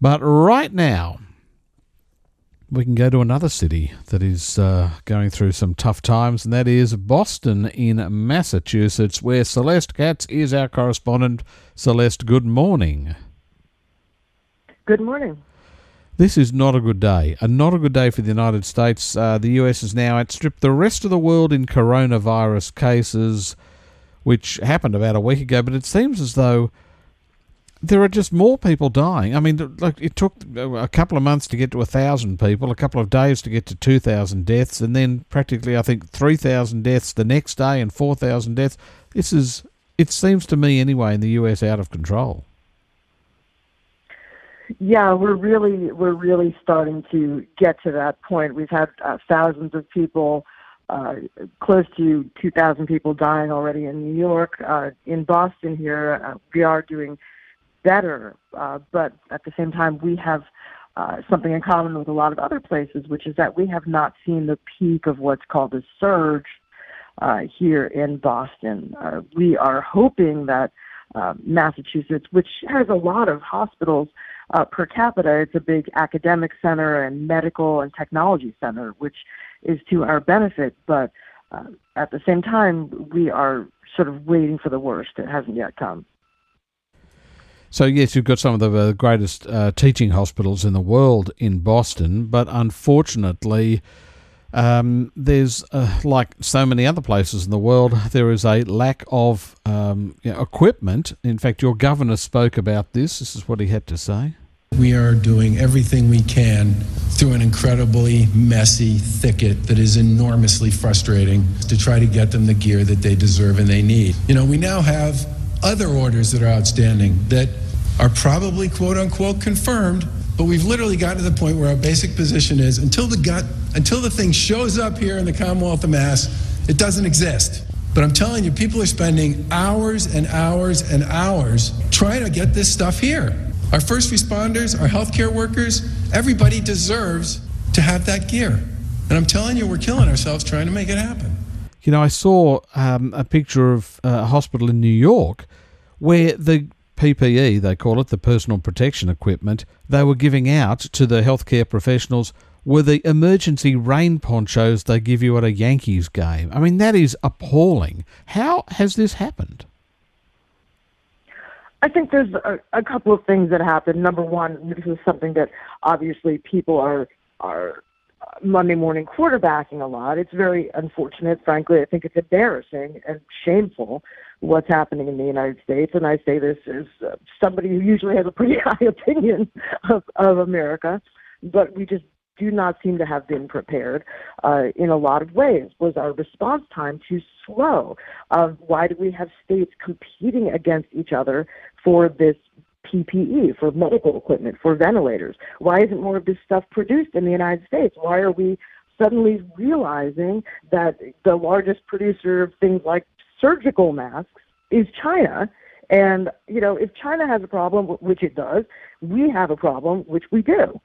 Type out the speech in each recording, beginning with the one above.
But right now, we can go to another city that is uh, going through some tough times, and that is Boston in Massachusetts, where Celeste Katz is our correspondent. Celeste, good morning. Good morning. This is not a good day. A not a good day for the United States. Uh, the US has now outstripped the rest of the world in coronavirus cases, which happened about a week ago, but it seems as though there are just more people dying. I mean, like it took a couple of months to get to a thousand people, a couple of days to get to two thousand deaths, and then practically, I think, three thousand deaths the next day and four thousand deaths. This is, it seems to me anyway, in the US, out of control. Yeah, we're really we're really starting to get to that point. We've had uh, thousands of people. Uh, close to 2,000 people dying already in New York. Uh, in Boston, here, uh, we are doing better. Uh, but at the same time, we have uh, something in common with a lot of other places, which is that we have not seen the peak of what's called a surge uh, here in Boston. Uh, we are hoping that uh, Massachusetts, which has a lot of hospitals uh, per capita, it's a big academic center and medical and technology center, which is to our benefit. But uh, at the same time, we are sort of waiting for the worst. It hasn't yet come. So yes, you've got some of the uh, greatest uh, teaching hospitals in the world in Boston, but unfortunately, um, there's uh, like so many other places in the world, there is a lack of um, you know, equipment. In fact, your governor spoke about this. This is what he had to say. We are doing everything we can through an incredibly messy thicket that is enormously frustrating to try to get them the gear that they deserve and they need. You know, we now have other orders that are outstanding that are probably quote unquote confirmed, but we've literally gotten to the point where our basic position is until the gut, until the thing shows up here in the Commonwealth of Mass, it doesn't exist. But I'm telling you, people are spending hours and hours and hours trying to get this stuff here. Our first responders, our healthcare workers, everybody deserves to have that gear. And I'm telling you, we're killing ourselves trying to make it happen. You know, I saw um, a picture of a hospital in New York where the PPE, they call it, the personal protection equipment, they were giving out to the healthcare professionals were the emergency rain ponchos they give you at a Yankees game. I mean, that is appalling. How has this happened? I think there's a, a couple of things that happened. Number one, this is something that obviously people are are Monday morning quarterbacking a lot. It's very unfortunate, frankly. I think it's embarrassing and shameful what's happening in the United States. And I say this as uh, somebody who usually has a pretty high opinion of, of America, but we just do not seem to have been prepared uh, in a lot of ways. Was our response time too slow? Uh, why do we have states competing against each other for this PPE, for medical equipment, for ventilators? Why isn't more of this stuff produced in the United States? Why are we suddenly realizing that the largest producer of things like surgical masks is China? And, you know, if China has a problem, which it does, we have a problem, which we do.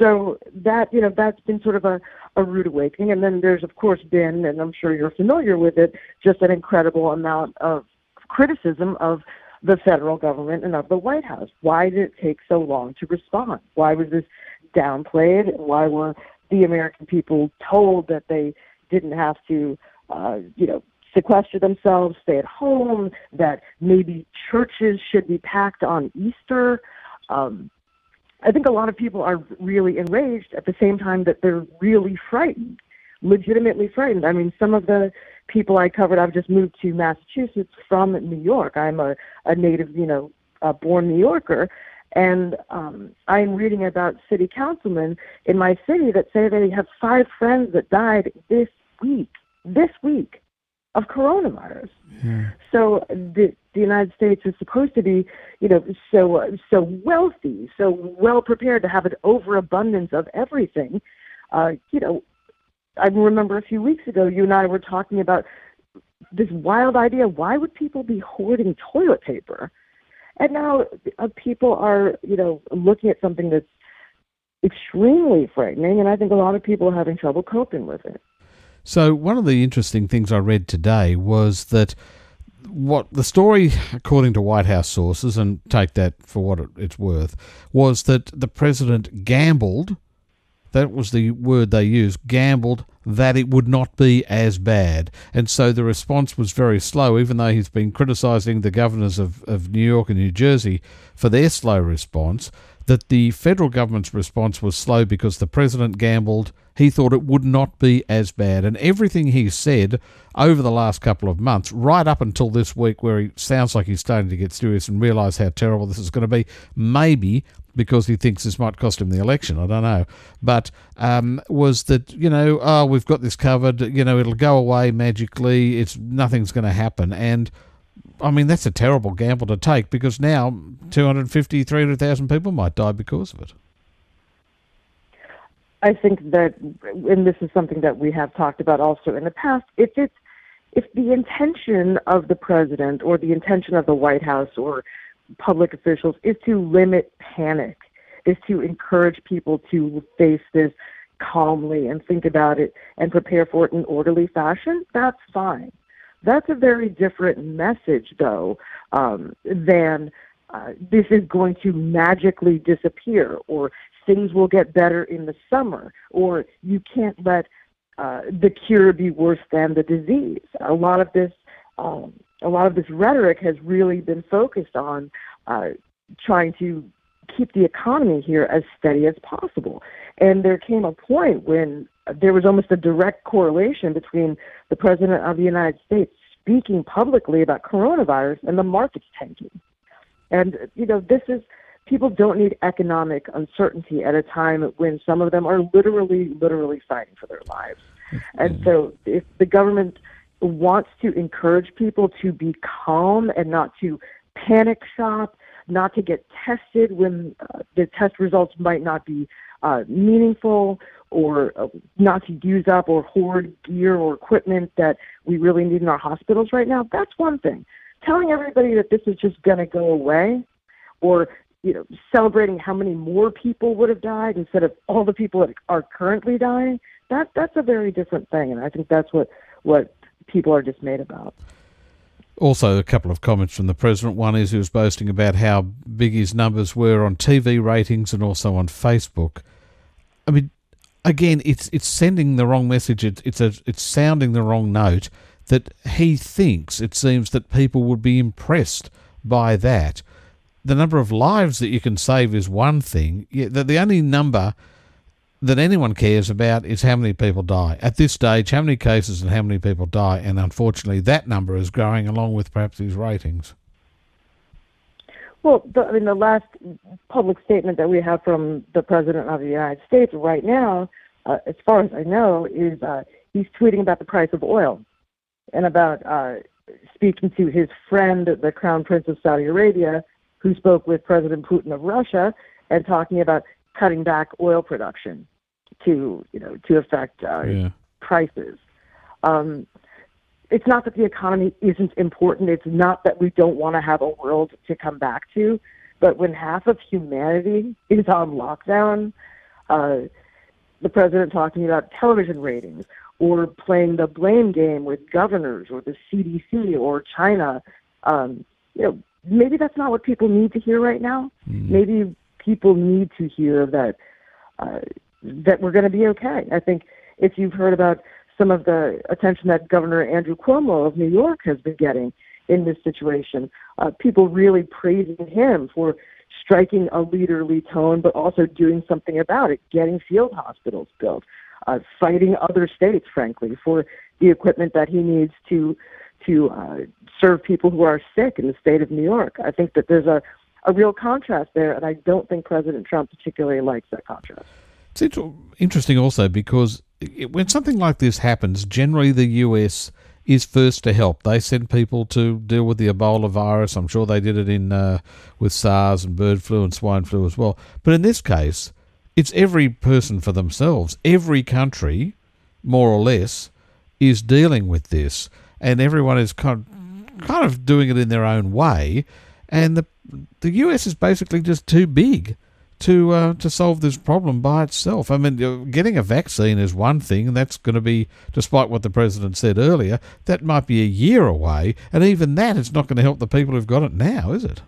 So that, you know, that's been sort of a, a rude awakening. And then there's, of course, been, and I'm sure you're familiar with it, just an incredible amount of criticism of the federal government and of the White House. Why did it take so long to respond? Why was this downplayed? Why were the American people told that they didn't have to, uh, you know, sequester themselves, stay at home, that maybe churches should be packed on Easter? Um, I think a lot of people are really enraged at the same time that they're really frightened, legitimately frightened. I mean, some of the people I covered. I've just moved to Massachusetts from New York. I'm a, a native, you know, a born New Yorker. And um, I'm reading about city councilmen in my city that say they have five friends that died this week, this week, of coronavirus. Yeah. So the the United States is supposed to be, you know, so uh, so wealthy, so well prepared to have an overabundance of everything. Uh, you know, I remember a few weeks ago, you and I were talking about this wild idea. Why would people be hoarding toilet paper? And now uh, people are, you know, looking at something that's extremely frightening, and I think a lot of people are having trouble coping with it. So, one of the interesting things I read today was that what the story, according to White House sources, and take that for what it's worth, was that the president gambled. That was the word they used. Gambled that it would not be as bad, and so the response was very slow. Even though he's been criticising the governors of, of New York and New Jersey for their slow response, that the federal government's response was slow because the president gambled he thought it would not be as bad. And everything he said over the last couple of months, right up until this week, where he sounds like he's starting to get serious and realise how terrible this is going to be, maybe because he thinks this might cost him the election. I don't know. But um, was that, you know, oh, we've got this covered, you know, it'll go away magically, it's nothing's going to happen. And I mean, that's a terrible gamble to take because now 250, 300,000 people might die because of it. I think that, and this is something that we have talked about also in the past, if it's if the intention of the president or the intention of the White House or public officials is to limit panic, is to encourage people to face this calmly and think about it and prepare for it in orderly fashion, that's fine. That's a very different message, though, um, than uh, this is going to magically disappear or things will get better in the summer, or you can't let uh, the cure be worse than the disease. A lot of this, um, a lot of this rhetoric has really been focused on uh, trying to keep the economy here as steady as possible. And there came a point when there was almost a direct correlation between the president of the United States speaking publicly about coronavirus and the markets tanking. And you know, this is people don't need economic uncertainty at a time when some of them are literally, literally fighting for their lives. And so, if the government wants to encourage people to be calm and not to panic shop, not to get tested when uh, the test results might not be uh, meaningful, or not to use up or hoard gear or equipment that we really need in our hospitals right now, that's one thing. Telling everybody that this is just going to go away or you know, celebrating how many more people would have died instead of all the people that are currently dying, that that's a very different thing, and I think that's what what people are dismayed about. Also, a couple of comments from the president. One is he was boasting about how big his numbers were on TV ratings and also on Facebook. I mean, again, it's it's sending the wrong message. It's it's a, it's sounding the wrong note. That he thinks it seems that people would be impressed by that the number of lives that you can save is one thing. The, the only number that anyone cares about is how many people die. At this stage, how many cases and how many people die, and unfortunately, that number is growing along with perhaps these ratings. Well, the, I mean, the last public statement that we have from the President of the United States right now, uh, as far as I know, is uh, he's tweeting about the price of oil and about uh, speaking to his friend, the Crown Prince of Saudi Arabia, who spoke with President Putin of Russia and talking about cutting back oil production to you know to affect uh, yeah. prices. Um, it's not that the economy isn't important. It's not that we don't want to have a world to come back to. But when half of humanity is on lockdown, uh, the president talking about television ratings or playing the blame game with governors or the CDC or China, um, you know, maybe that's not what people need to hear right now. Mm. Maybe people need to hear that uh, that we're going to be okay. I think if you've heard about some of the attention that Governor Andrew Cuomo of New York has been getting in this situation, uh, people really praising him for striking a leaderly tone, but also doing something about it, getting field hospitals built, uh, fighting other states, frankly, for the equipment that he needs to to uh, serve people who are sick in the state of New York. I think that there's a, a real contrast there, and I don't think President Trump particularly likes that contrast. It's interesting also because when something like this happens, generally the US is first to help. They send people to deal with the Ebola virus. I'm sure they did it in uh, with SARS and bird flu and swine flu as well. But in this case, it's every person for themselves. Every country, more or less, is dealing with this, and everyone is kind of kind of doing it in their own way, and the the US is basically just too big to uh, to solve this problem by itself. I mean, getting a vaccine is one thing, and that's going to be, despite what the president said earlier, that might be a year away, and even that is not going to help the people who've got it now, is it?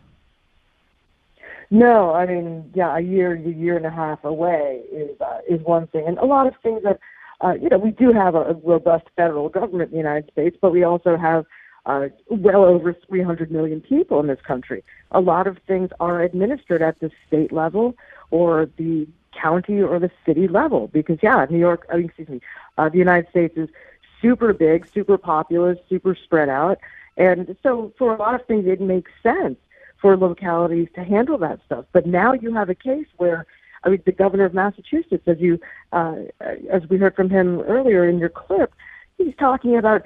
No, I mean, yeah, a year, a year and a half away is uh, is one thing, and a lot of things that, uh, you know, we do have a, a robust federal government in the United States, but we also have uh, well over 300 million people in this country. A lot of things are administered at the state level or the county or the city level because, yeah, New York, I mean, excuse me, uh, the United States is super big, super populous, super spread out. And so for a lot of things, it makes sense for localities to handle that stuff. But now you have a case where, I mean, the governor of Massachusetts, as you, uh, as we heard from him earlier in your clip, he's talking about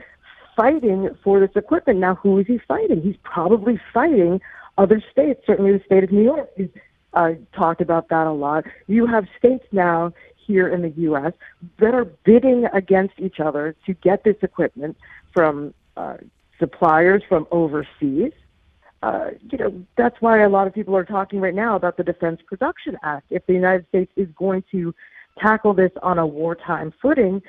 fighting for this equipment. Now, who is he fighting? He's probably fighting other states. Certainly, the state of New York. He's uh, talked about that a lot. You have states now here in the U.S. that are bidding against each other to get this equipment from uh, suppliers from overseas uh, you know, that's why a lot of people are talking right now about the Defense Production Act. If the United States is going to tackle this on a wartime footing,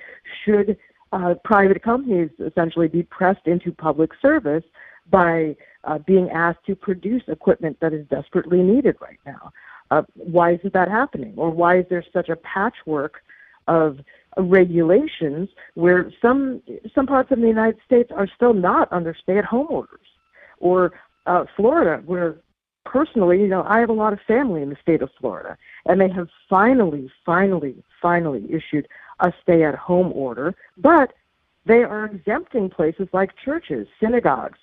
should uh, private companies essentially be pressed into public service by uh, being asked to produce equipment that is desperately needed right now? Uh, why isn't that happening? Or why is there such a patchwork of regulations where some some parts of the United States are still not under stay-at-home orders? Or uh, Florida, where personally, you know, I have a lot of family in the state of Florida, and they have finally, finally, finally issued a stay-at-home order, but they are exempting places like churches, synagogues,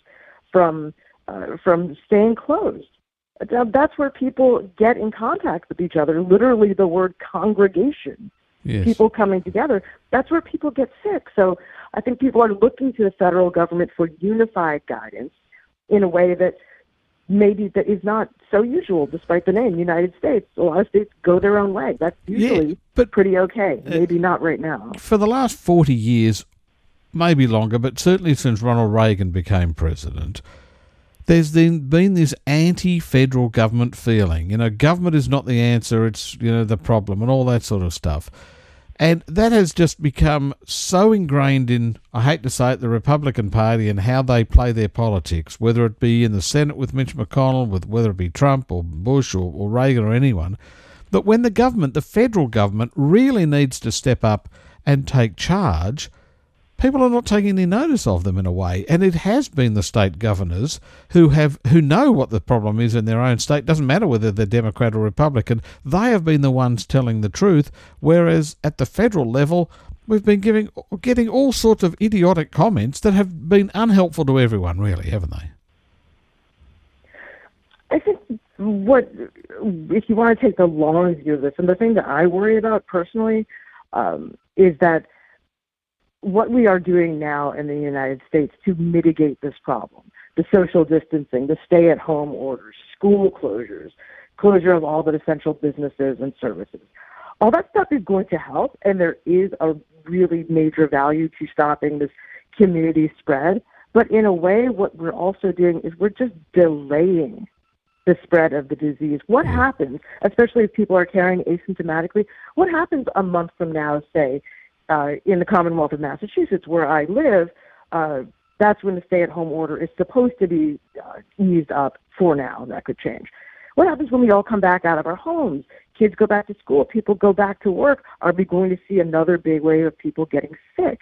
from uh, from staying closed. That's where people get in contact with each other. Literally, the word congregation. Yes. People coming together. That's where people get sick. So I think people are looking to the federal government for unified guidance in a way that maybe that is not so usual despite the name United States. A lot of states go their own way. That's usually yeah, but, pretty okay. Uh, maybe uh, not right now. For the last 40 years, maybe longer, but certainly since Ronald Reagan became president, there's been, been this anti-federal government feeling. You know, government is not the answer, it's, you know, the problem and all that sort of stuff. And that has just become so ingrained in, I hate to say it, the Republican Party and how they play their politics, whether it be in the Senate with Mitch McConnell, with whether it be Trump or Bush or, or Reagan or anyone, that when the government, the federal government, really needs to step up and take charge – people are not taking any notice of them in a way. And it has been the state governors who have who know what the problem is in their own state. Doesn't matter whether they're Democrat or Republican. They have been the ones telling the truth. Whereas at the federal level, we've been giving getting all sorts of idiotic comments that have been unhelpful to everyone, really, haven't they? I think what if you want to take the long view of this, and the thing that I worry about personally um, is that what we are doing now in the United States to mitigate this problem the social distancing, the stay at home orders, school closures, closure of all but essential businesses and services. All that stuff is going to help, and there is a really major value to stopping this community spread. But in a way, what we're also doing is we're just delaying the spread of the disease. What mm. happens, especially if people are carrying asymptomatically, what happens a month from now, say, uh, in the Commonwealth of Massachusetts, where I live, uh, that's when the stay-at-home order is supposed to be uh, eased up for now. That could change. What happens when we all come back out of our homes? Kids go back to school. People go back to work. Are we going to see another big wave of people getting sick?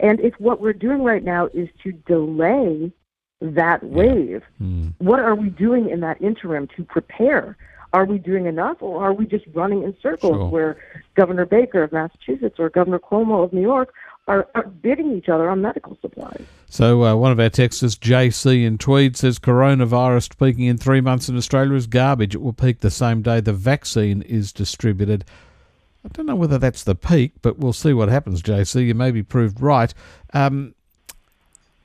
And if what we're doing right now is to delay that wave, mm. what are we doing in that interim to prepare are we doing enough or are we just running in circles sure. where Governor Baker of Massachusetts or Governor Cuomo of New York are, are bidding each other on medical supplies? So, uh, one of our texters, JC in Tweed, says coronavirus peaking in three months in Australia is garbage. It will peak the same day the vaccine is distributed. I don't know whether that's the peak, but we'll see what happens, JC. You may be proved right. Um,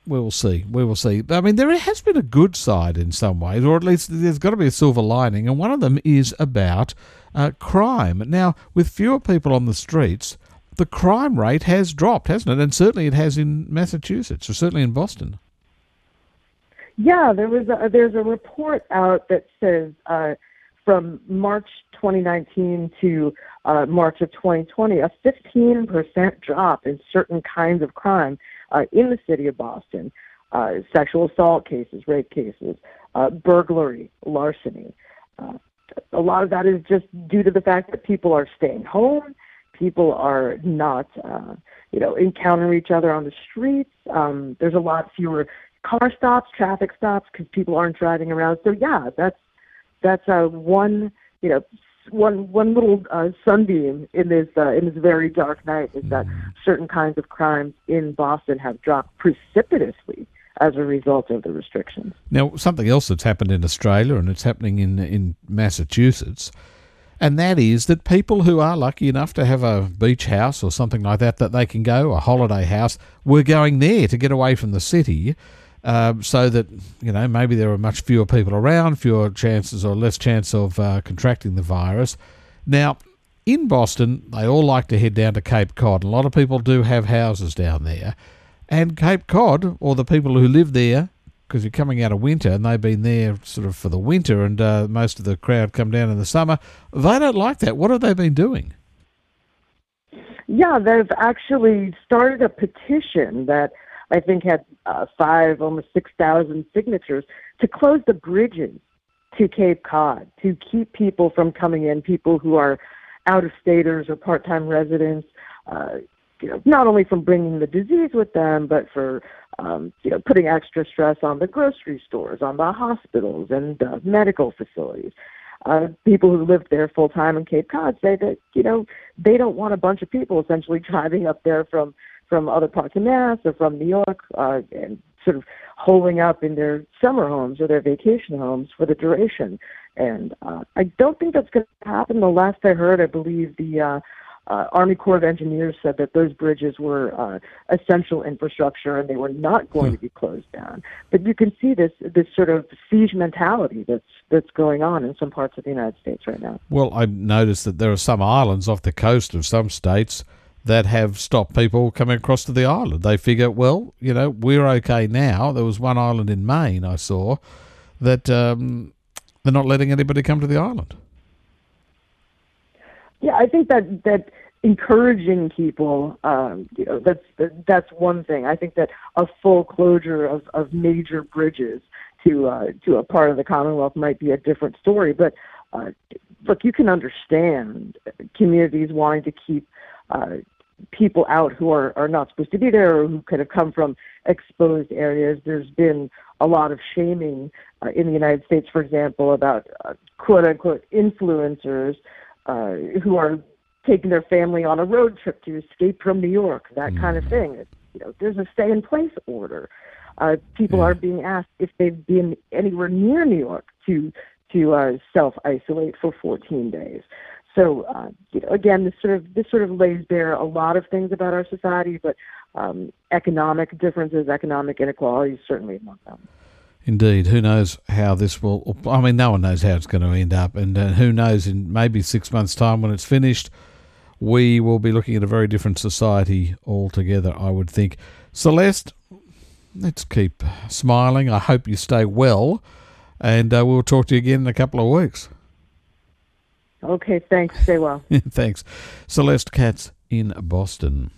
we will see. We will see. I mean, there has been a good side in some ways, or at least there's got to be a silver lining, and one of them is about uh, crime. Now, with fewer people on the streets, the crime rate has dropped, hasn't it? And certainly it has in Massachusetts, or certainly in Boston. Yeah, there was a, there's a report out that says uh, from March 2019 to uh, March of 2020, a 15% drop in certain kinds of crime uh, in the city of Boston. Uh, sexual assault cases, rape cases, uh, burglary, larceny. Uh, a lot of that is just due to the fact that people are staying home, people are not, uh, you know, encountering each other on the streets. Um, there's a lot fewer car stops, traffic stops because people aren't driving around. So yeah, that's that's uh, one you know one one little uh, sunbeam in this uh, in this very dark night is that certain kinds of crimes in Boston have dropped precipitously as a result of the restrictions. Now, something else that's happened in Australia and it's happening in in Massachusetts, and that is that people who are lucky enough to have a beach house or something like that that they can go a holiday house, we're going there to get away from the city um, so that you know maybe there are much fewer people around, fewer chances or less chance of uh, contracting the virus. Now, in Boston, they all like to head down to Cape Cod. A lot of people do have houses down there, and Cape Cod, or the people who live there, because you're coming out of winter and they've been there sort of for the winter, and uh, most of the crowd come down in the summer. They don't like that. What have they been doing? Yeah, they've actually started a petition that I think had uh, five, almost 6,000 signatures to close the bridges to Cape Cod, to keep people from coming in, people who are out of staters or part time residents, uh, you know, not only from bringing the disease with them, but for um, you know, putting extra stress on the grocery stores, on the hospitals and uh, medical facilities. Uh, people who live there full time in Cape Cod say that you know they don't want a bunch of people essentially driving up there from from other parts of Mass or from New York uh, and sort of holding up in their summer homes or their vacation homes for the duration. And uh, I don't think that's going to happen. The last I heard, I believe the uh, uh, Army Corps of Engineers said that those bridges were uh, essential infrastructure and they were not going hmm. to be closed down. But you can see this this sort of siege mentality that's that's going on in some parts of the United States right now. Well, I've noticed that there are some islands off the coast of some states that have stopped people coming across to the island. They figure, well, you know, we're okay now. There was one island in Maine I saw that um, they're not letting anybody come to the island. Yeah, I think that that encouraging people, um, you know, that's that's one thing. I think that a full closure of, of major bridges to uh, to a part of the Commonwealth might be a different story. But uh, look, you can understand communities wanting to keep uh, people out who are, are not supposed to be there or who could have come from exposed areas. There's been a lot of shaming uh, in the United States, for example, about uh, quote unquote influencers uh, who are taking their family on a road trip to escape from New York, that mm. kind of thing. It, you know, there's a stay in place order. Uh, people yeah. are being asked if they've been anywhere near New York to to uh, self isolate for 14 days. So, uh, you know, again, this sort of this sort of lays bare a lot of things about our society, but um, economic differences, economic inequality, certainly among them. Indeed, who knows how this will? I mean, no one knows how it's going to end up, and uh, who knows in maybe six months' time when it's finished, we will be looking at a very different society altogether. I would think. Celeste, let's keep smiling. I hope you stay well, and uh, we'll talk to you again in a couple of weeks. Okay, thanks. Stay well. thanks. Celeste Katz in Boston.